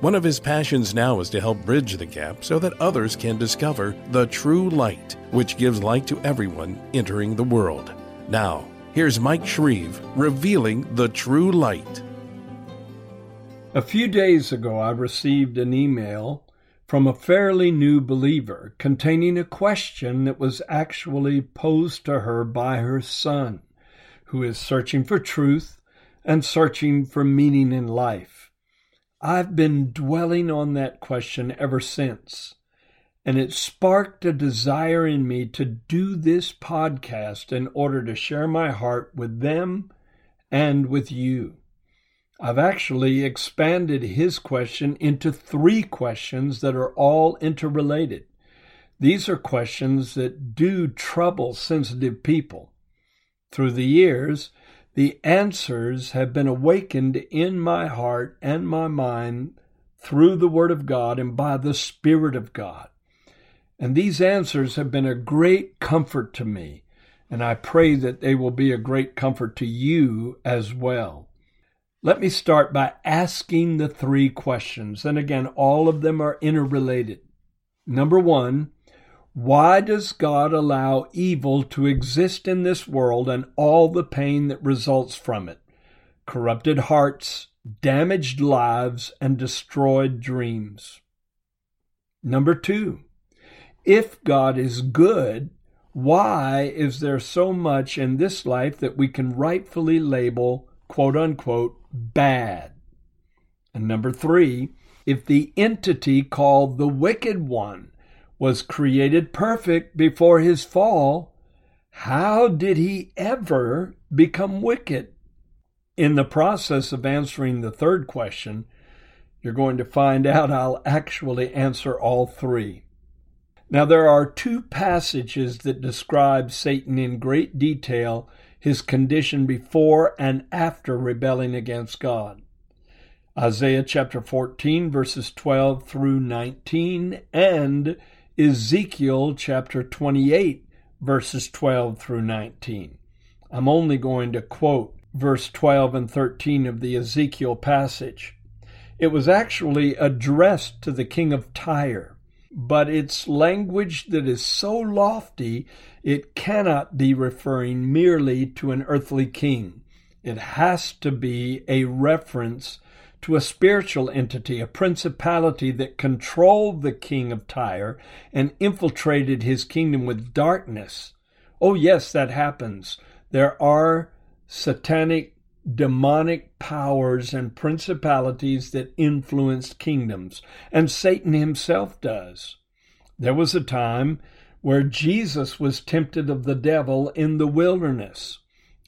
One of his passions now is to help bridge the gap so that others can discover the true light, which gives light to everyone entering the world. Now, here's Mike Shreve revealing the true light. A few days ago, I received an email from a fairly new believer containing a question that was actually posed to her by her son, who is searching for truth and searching for meaning in life. I've been dwelling on that question ever since, and it sparked a desire in me to do this podcast in order to share my heart with them and with you. I've actually expanded his question into three questions that are all interrelated. These are questions that do trouble sensitive people. Through the years, the answers have been awakened in my heart and my mind through the Word of God and by the Spirit of God. And these answers have been a great comfort to me, and I pray that they will be a great comfort to you as well. Let me start by asking the three questions. And again, all of them are interrelated. Number one, why does God allow evil to exist in this world and all the pain that results from it? Corrupted hearts, damaged lives, and destroyed dreams. Number two, if God is good, why is there so much in this life that we can rightfully label quote unquote bad. And number three, if the entity called the wicked one was created perfect before his fall, how did he ever become wicked? In the process of answering the third question, you're going to find out I'll actually answer all three. Now, there are two passages that describe Satan in great detail his condition before and after rebelling against God. Isaiah chapter 14, verses 12 through 19, and Ezekiel chapter 28, verses 12 through 19. I'm only going to quote verse 12 and 13 of the Ezekiel passage. It was actually addressed to the king of Tyre but it's language that is so lofty it cannot be referring merely to an earthly king. It has to be a reference to a spiritual entity, a principality that controlled the king of Tyre and infiltrated his kingdom with darkness. Oh, yes, that happens. There are satanic demonic powers and principalities that influenced kingdoms, and Satan himself does. There was a time where Jesus was tempted of the devil in the wilderness.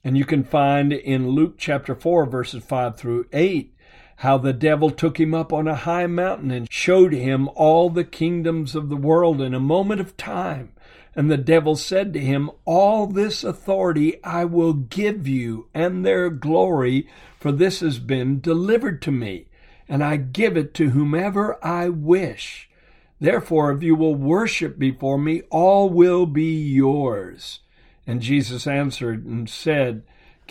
And you can find in Luke chapter 4, verses 5 through 8, how the devil took him up on a high mountain and showed him all the kingdoms of the world in a moment of time. And the devil said to him, All this authority I will give you, and their glory, for this has been delivered to me, and I give it to whomever I wish. Therefore, if you will worship before me, all will be yours. And Jesus answered and said,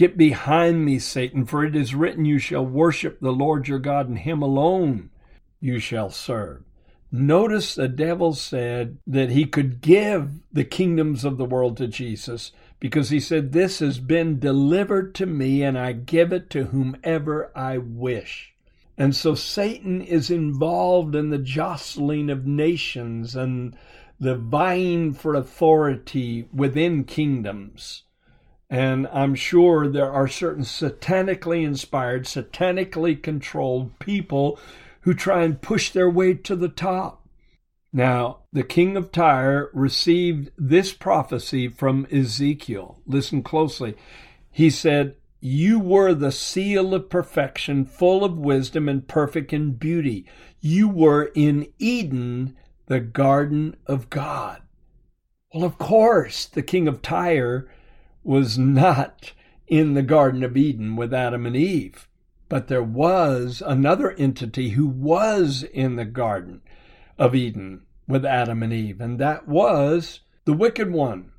Get behind me, Satan, for it is written, You shall worship the Lord your God, and him alone you shall serve. Notice the devil said that he could give the kingdoms of the world to Jesus because he said, This has been delivered to me and I give it to whomever I wish. And so Satan is involved in the jostling of nations and the vying for authority within kingdoms. And I'm sure there are certain satanically inspired, satanically controlled people who try and push their way to the top. Now, the king of Tyre received this prophecy from Ezekiel. Listen closely. He said, You were the seal of perfection, full of wisdom and perfect in beauty. You were in Eden, the garden of God. Well, of course, the king of Tyre was not in the Garden of Eden with Adam and Eve, but there was another entity who was in the Garden of Eden with Adam and Eve, and that was the wicked one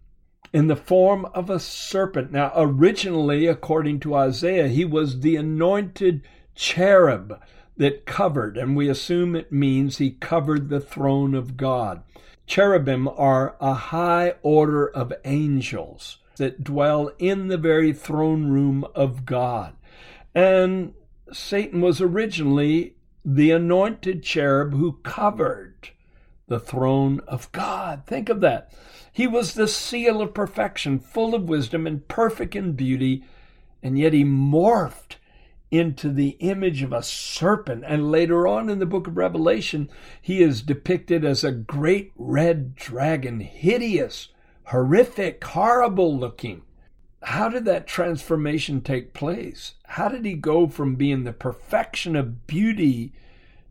in the form of a serpent. Now, originally, according to Isaiah, he was the anointed cherub that covered, and we assume it means he covered the throne of God. Cherubim are a high order of angels that dwell in the very throne room of God. And Satan was originally the anointed cherub who covered the throne of God. Think of that. He was the seal of perfection, full of wisdom and perfect in beauty, and yet he morphed into the image of a serpent. And later on in the book of Revelation, he is depicted as a great red dragon, hideous, horrific, horrible looking. How did that transformation take place? How did he go from being the perfection of beauty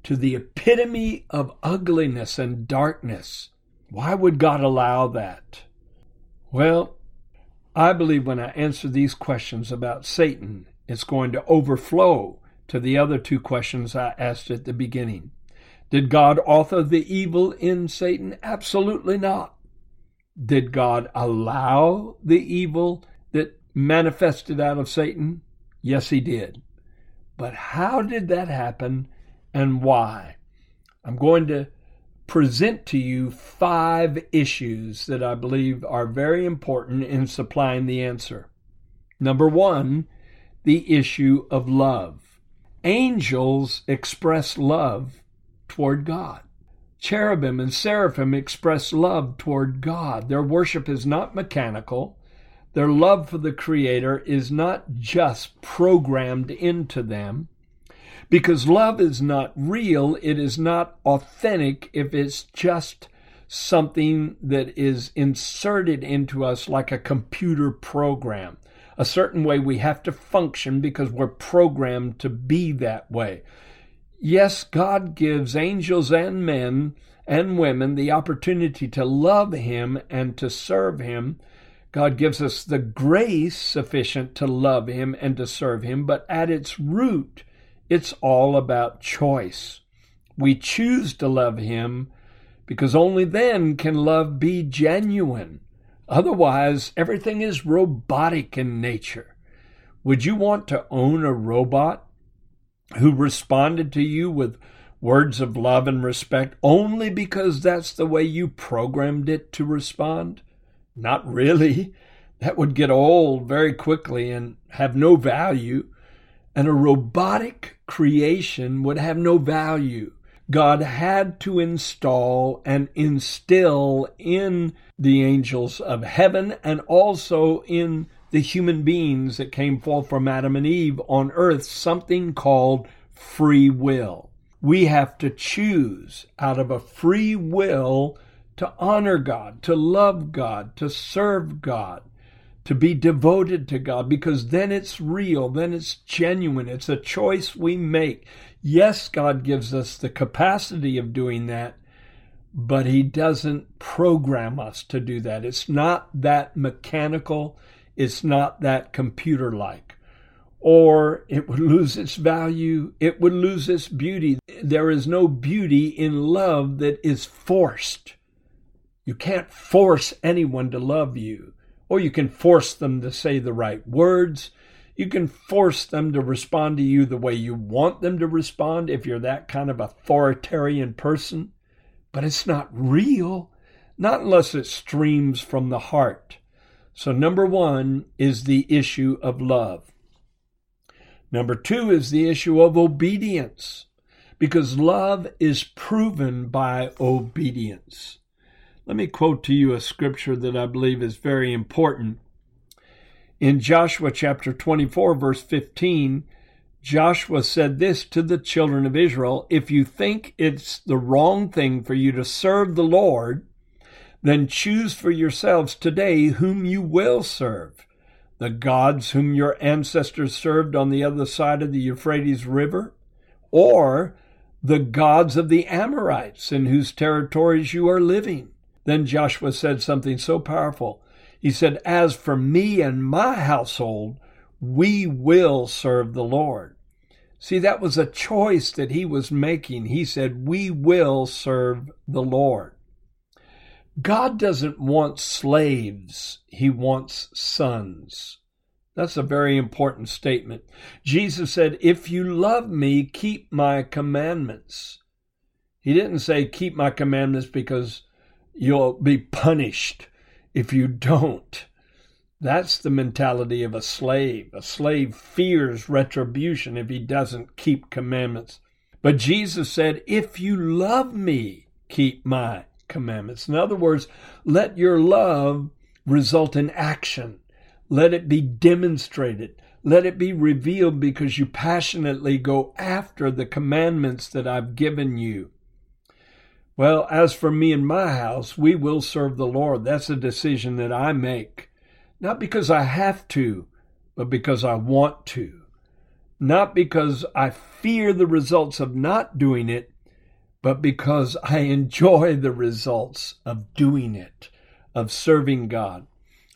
to the epitome of ugliness and darkness? Why would God allow that? Well, I believe when I answer these questions about Satan, it's going to overflow to the other two questions I asked at the beginning. Did God author the evil in Satan? Absolutely not. Did God allow the evil that manifested out of Satan? Yes, he did. But how did that happen and why? I'm going to present to you five issues that I believe are very important in supplying the answer. Number one, the issue of love. Angels express love toward God. Cherubim and seraphim express love toward God. Their worship is not mechanical. Their love for the Creator is not just programmed into them. Because love is not real, it is not authentic if it's just something that is inserted into us like a computer program. A certain way we have to function because we're programmed to be that way. Yes, God gives angels and men and women the opportunity to love Him and to serve Him. God gives us the grace sufficient to love Him and to serve Him, but at its root, it's all about choice. We choose to love Him because only then can love be genuine. Otherwise, everything is robotic in nature. Would you want to own a robot who responded to you with words of love and respect only because that's the way you programmed it to respond? Not really. That would get old very quickly and have no value. And a robotic creation would have no value. God had to install and instill in the angels of heaven and also in the human beings that came forth from Adam and Eve on earth something called free will. We have to choose out of a free will to honor God, to love God, to serve God, to be devoted to God, because then it's real, then it's genuine. It's a choice we make. Yes, God gives us the capacity of doing that, but He doesn't program us to do that. It's not that mechanical, it's not that computer like. Or it would lose its value, it would lose its beauty. There is no beauty in love that is forced. You can't force anyone to love you, or you can force them to say the right words. You can force them to respond to you the way you want them to respond if you're that kind of authoritarian person. But it's not real, not unless it streams from the heart. So, number one is the issue of love. Number two is the issue of obedience, because love is proven by obedience. Let me quote to you a scripture that I believe is very important. In Joshua chapter 24, verse 15, Joshua said this to the children of Israel If you think it's the wrong thing for you to serve the Lord, then choose for yourselves today whom you will serve the gods whom your ancestors served on the other side of the Euphrates River, or the gods of the Amorites in whose territories you are living. Then Joshua said something so powerful. He said, As for me and my household, we will serve the Lord. See, that was a choice that he was making. He said, We will serve the Lord. God doesn't want slaves, he wants sons. That's a very important statement. Jesus said, If you love me, keep my commandments. He didn't say, Keep my commandments because you'll be punished if you don't. That's the mentality of a slave. A slave fears retribution if he doesn't keep commandments. But Jesus said, If you love me, keep my commandments. In other words, let your love result in action. Let it be demonstrated. Let it be revealed because you passionately go after the commandments that I've given you. Well, as for me and my house, we will serve the Lord. That's a decision that I make. Not because I have to, but because I want to. Not because I fear the results of not doing it, but because I enjoy the results of doing it, of serving God.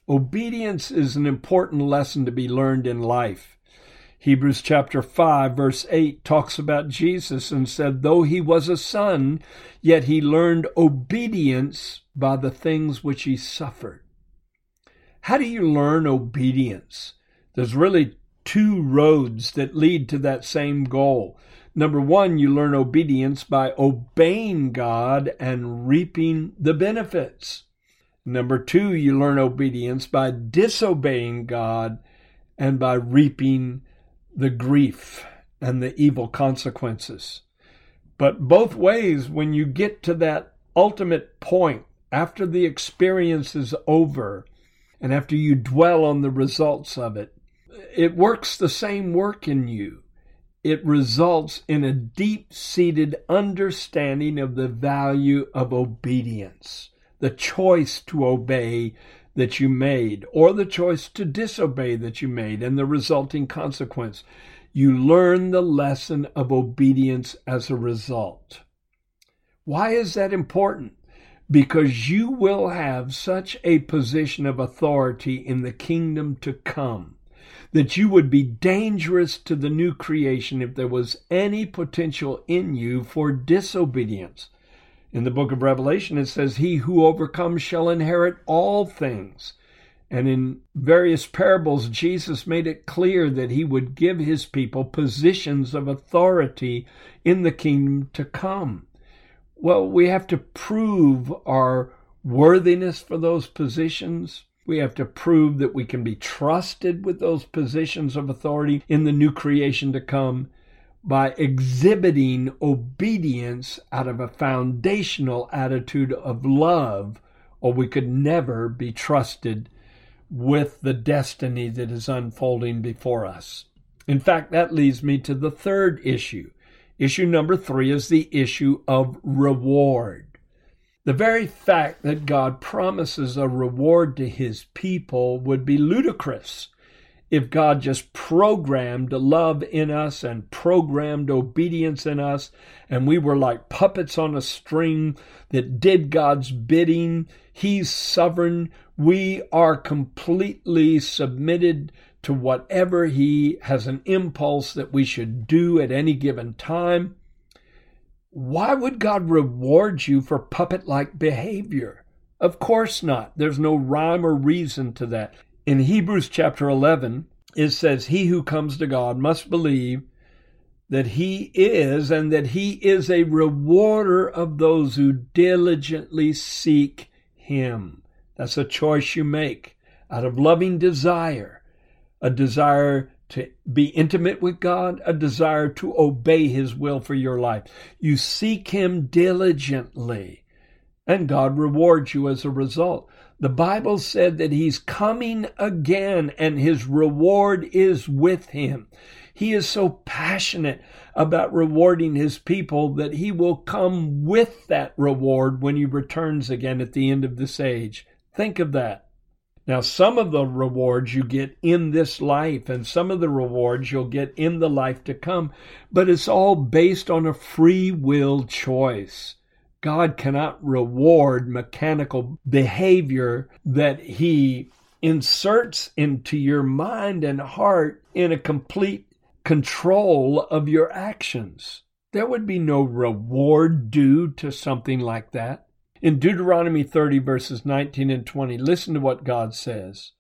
Obedience is an important lesson to be learned in life. Hebrews chapter 5 verse 8 talks about Jesus and said, though he was a son, yet he learned obedience by the things which he suffered. How do you learn obedience? There's really two roads that lead to that same goal. Number one, you learn obedience by obeying God and reaping the benefits. Number two, you learn obedience by disobeying God and by reaping the grief and the evil consequences. But both ways, when you get to that ultimate point, after the experience is over, and after you dwell on the results of it, it works the same work in you. It results in a deep seated understanding of the value of obedience, the choice to obey that you made, or the choice to disobey that you made, and the resulting consequence. You learn the lesson of obedience as a result. Why is that important? because you will have such a position of authority in the kingdom to come that you would be dangerous to the new creation if there was any potential in you for disobedience. In the book of Revelation, it says, He who overcomes shall inherit all things. And in various parables, Jesus made it clear that he would give his people positions of authority in the kingdom to come. Well, we have to prove our worthiness for those positions. We have to prove that we can be trusted with those positions of authority in the new creation to come by exhibiting obedience out of a foundational attitude of love, or we could never be trusted with the destiny that is unfolding before us. In fact, that leads me to the third issue Issue number three is the issue of reward. The very fact that God promises a reward to his people would be ludicrous if God just programmed love in us and programmed obedience in us, and we were like puppets on a string that did God's bidding. He's sovereign. We are completely submitted to whatever He has an impulse that we should do at any given time. Why would God reward you for puppet like behavior? Of course not. There's no rhyme or reason to that. In Hebrews chapter 11, it says, He who comes to God must believe that He is and that He is a rewarder of those who diligently seek Him. That's a choice you make out of loving desire a desire to be intimate with God, a desire to obey His will for your life. You seek Him diligently, and God rewards you as a result. The Bible said that He's coming again, and His reward is with Him. He is so passionate about rewarding His people that He will come with that reward when He returns again at the end of this age. Think of that. Now, some of the rewards you get in this life, and some of the rewards you'll get in the life to come, but it's all based on a free will choice. God cannot reward mechanical behavior that He inserts into your mind and heart in a complete control of your actions. There would be no reward due to something like that. In Deuteronomy 30, verses 19 and 20, listen to what God says.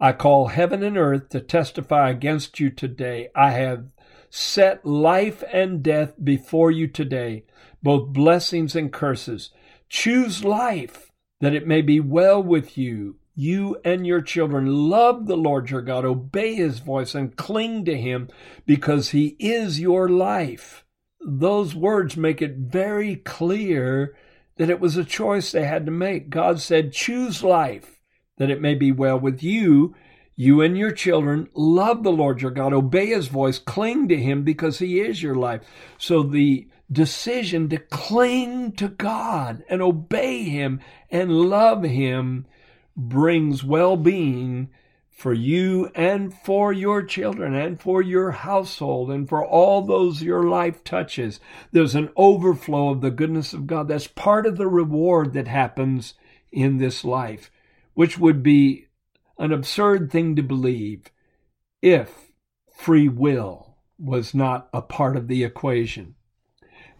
I call heaven and earth to testify against you today. I have set life and death before you today, both blessings and curses. Choose life, that it may be well with you, you and your children. Love the Lord your God, obey his voice, and cling to him, because he is your life. Those words make it very clear that it was a choice they had to make. God said, Choose life, that it may be well with you you and your children love the Lord your God, obey his voice, cling to him because he is your life. So the decision to cling to God and obey him and love him brings well being for you and for your children and for your household and for all those your life touches. There's an overflow of the goodness of God. That's part of the reward that happens in this life, which would be an absurd thing to believe if free will was not a part of the equation.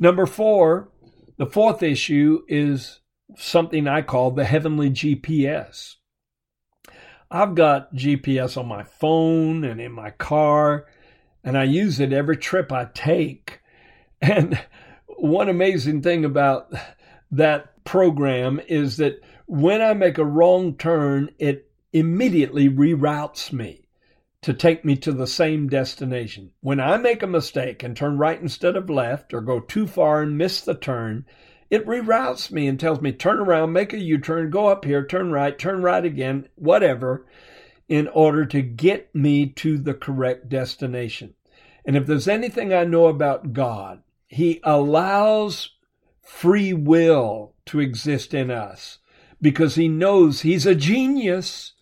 Number four, the fourth issue is something I call the heavenly GPS. I've got GPS on my phone and in my car, and I use it every trip I take. And one amazing thing about that program is that when I make a wrong turn, it immediately reroutes me to take me to the same destination. When I make a mistake and turn right instead of left or go too far and miss the turn, it reroutes me and tells me turn around, make a U turn, go up here, turn right, turn right again, whatever, in order to get me to the correct destination. And if there's anything I know about God, He allows free will to exist in us because He knows He's a genius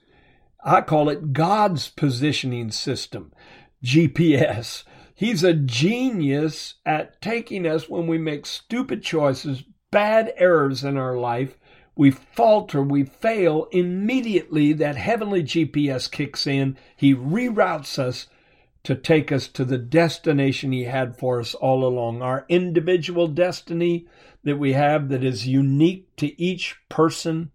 I call it God's positioning system, GPS. He's a genius at taking us when we make stupid choices, bad errors in our life. We falter, we fail. Immediately, that heavenly GPS kicks in. He reroutes us to take us to the destination He had for us all along. Our individual destiny that we have that is unique to each person,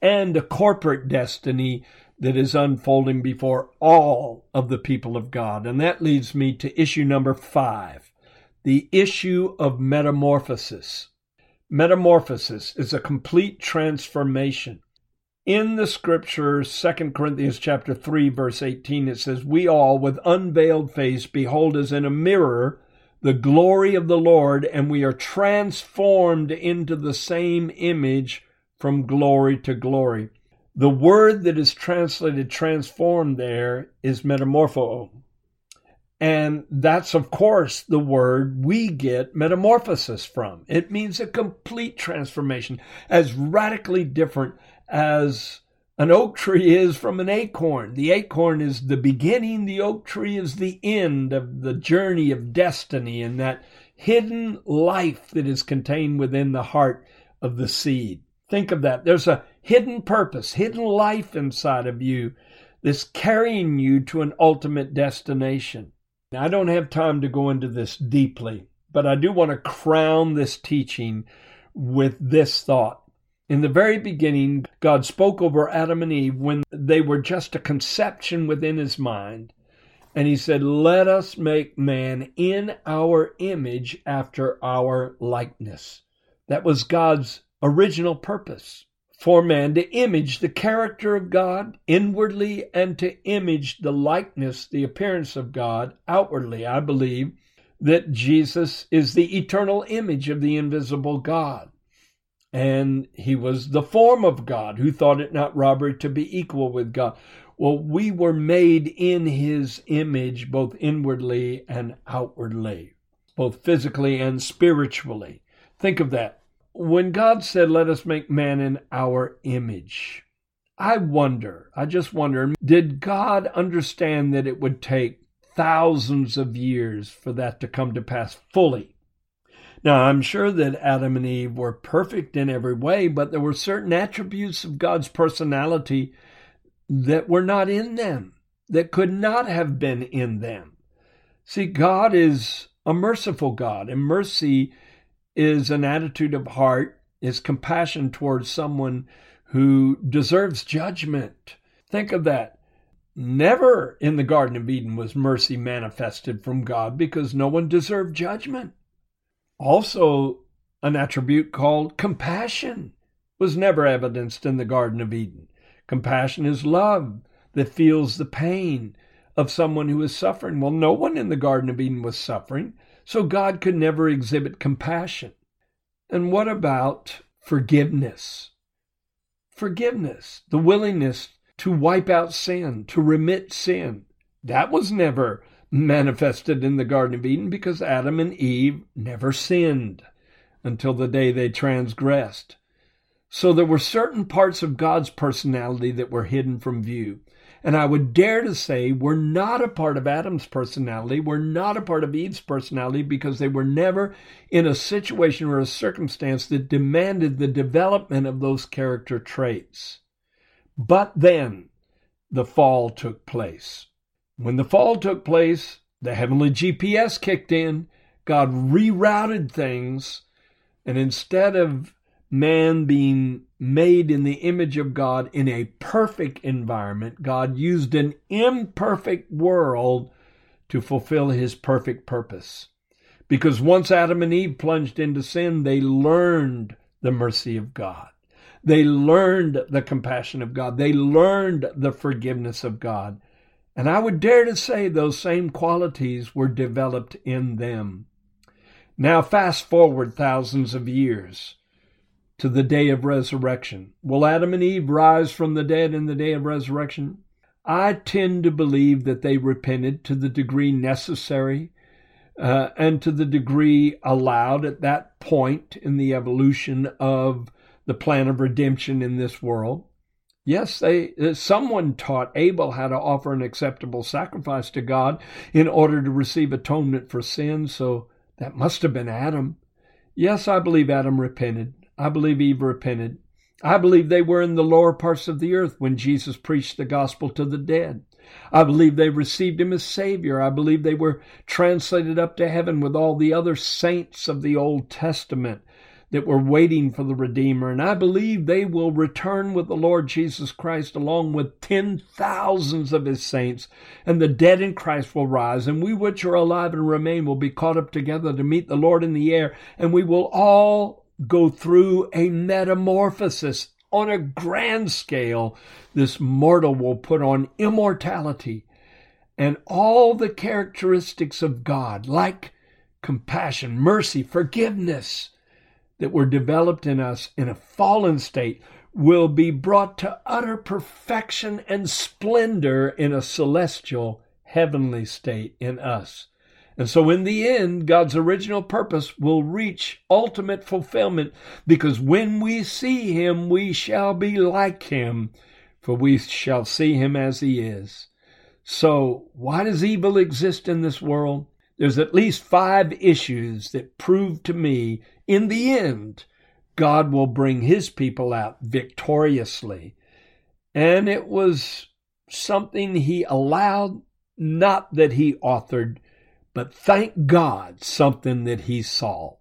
and a corporate destiny that is unfolding before all of the people of God. And that leads me to issue number five the issue of metamorphosis. Metamorphosis is a complete transformation. In the scripture, 2 Corinthians chapter 3, verse 18, it says, We all with unveiled face behold as in a mirror the glory of the Lord, and we are transformed into the same image from glory to glory. The word that is translated transformed there is metamorpho. And that's, of course, the word we get metamorphosis from. It means a complete transformation, as radically different as an oak tree is from an acorn. The acorn is the beginning, the oak tree is the end of the journey of destiny and that hidden life that is contained within the heart of the seed. Think of that. There's a hidden purpose, hidden life inside of you that's carrying you to an ultimate destination. Now, I don't have time to go into this deeply, but I do want to crown this teaching with this thought. In the very beginning, God spoke over Adam and Eve when they were just a conception within his mind. And he said, Let us make man in our image after our likeness. That was God's original purpose for man to image the character of God inwardly and to image the likeness, the appearance of God outwardly. I believe that Jesus is the eternal image of the invisible God. And he was the form of God who thought it not robbery to be equal with God. Well, we were made in his image both inwardly and outwardly, both physically and spiritually. Think of that when God said, Let us make man in our image, I wonder, I just wonder, did God understand that it would take thousands of years for that to come to pass fully? Now, I'm sure that Adam and Eve were perfect in every way, but there were certain attributes of God's personality that were not in them, that could not have been in them. See, God is a merciful God, and mercy is an attitude of heart, is compassion towards someone who deserves judgment. Think of that. Never in the Garden of Eden was mercy manifested from God because no one deserved judgment. Also, an attribute called compassion was never evidenced in the Garden of Eden. Compassion is love that feels the pain of someone who is suffering. Well, no one in the Garden of Eden was suffering, so God could never exhibit compassion. And what about forgiveness? Forgiveness, the willingness to wipe out sin, to remit sin. That was never manifested in the Garden of Eden because Adam and Eve never sinned until the day they transgressed. So there were certain parts of God's personality that were hidden from view. And I would dare to say we're not a part of Adam's personality. We're not a part of Eve's personality because they were never in a situation or a circumstance that demanded the development of those character traits. But then the fall took place. When the fall took place, the heavenly GPS kicked in. God rerouted things. And instead of man being made in the image of God in a perfect environment, God used an imperfect world to fulfill his perfect purpose. Because once Adam and Eve plunged into sin, they learned the mercy of God. They learned the compassion of God. They learned the forgiveness of God. And I would dare to say those same qualities were developed in them. Now, fast forward thousands of years to the day of resurrection. Will Adam and Eve rise from the dead in the day of resurrection? I tend to believe that they repented to the degree necessary uh, and to the degree allowed at that point in the evolution of the plan of redemption in this world. Yes, they uh, someone taught Abel how to offer an acceptable sacrifice to God in order to receive atonement for sin, so that must have been Adam. Yes, I believe Adam repented. I believe Eve repented. I believe they were in the lower parts of the earth when Jesus preached the gospel to the dead. I believe they received him as Savior. I believe they were translated up to heaven with all the other saints of the Old Testament that were waiting for the Redeemer. And I believe they will return with the Lord Jesus Christ along with ten thousands of his saints. And the dead in Christ will rise. And we which are alive and remain will be caught up together to meet the Lord in the air. And we will all go through a metamorphosis on a grand scale. This mortal will put on immortality and all the characteristics of God, like compassion, mercy, forgiveness, that were developed in us in a fallen state will be brought to utter perfection and splendor in a celestial, heavenly state in us. And so, in the end, God's original purpose will reach ultimate fulfillment because when we see Him, we shall be like Him, for we shall see Him as He is. So, why does evil exist in this world? There's at least five issues that prove to me in the end, God will bring his people out victoriously. And it was something he allowed, not that he authored, but thank God, something that he saw.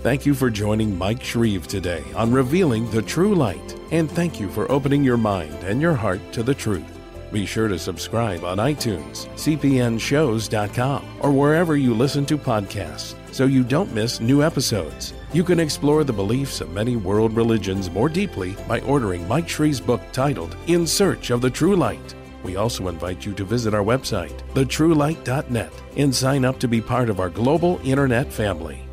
Thank you for joining Mike Shreve today on Revealing the True Light, and thank you for opening your mind and your heart to the truth. Be sure to subscribe on iTunes, cpnshows.com, or wherever you listen to podcasts so you don't miss new episodes. You can explore the beliefs of many world religions more deeply by ordering Mike Shreve's book titled In Search of the True Light. We also invite you to visit our website, thetruelight.net, and sign up to be part of our global internet family.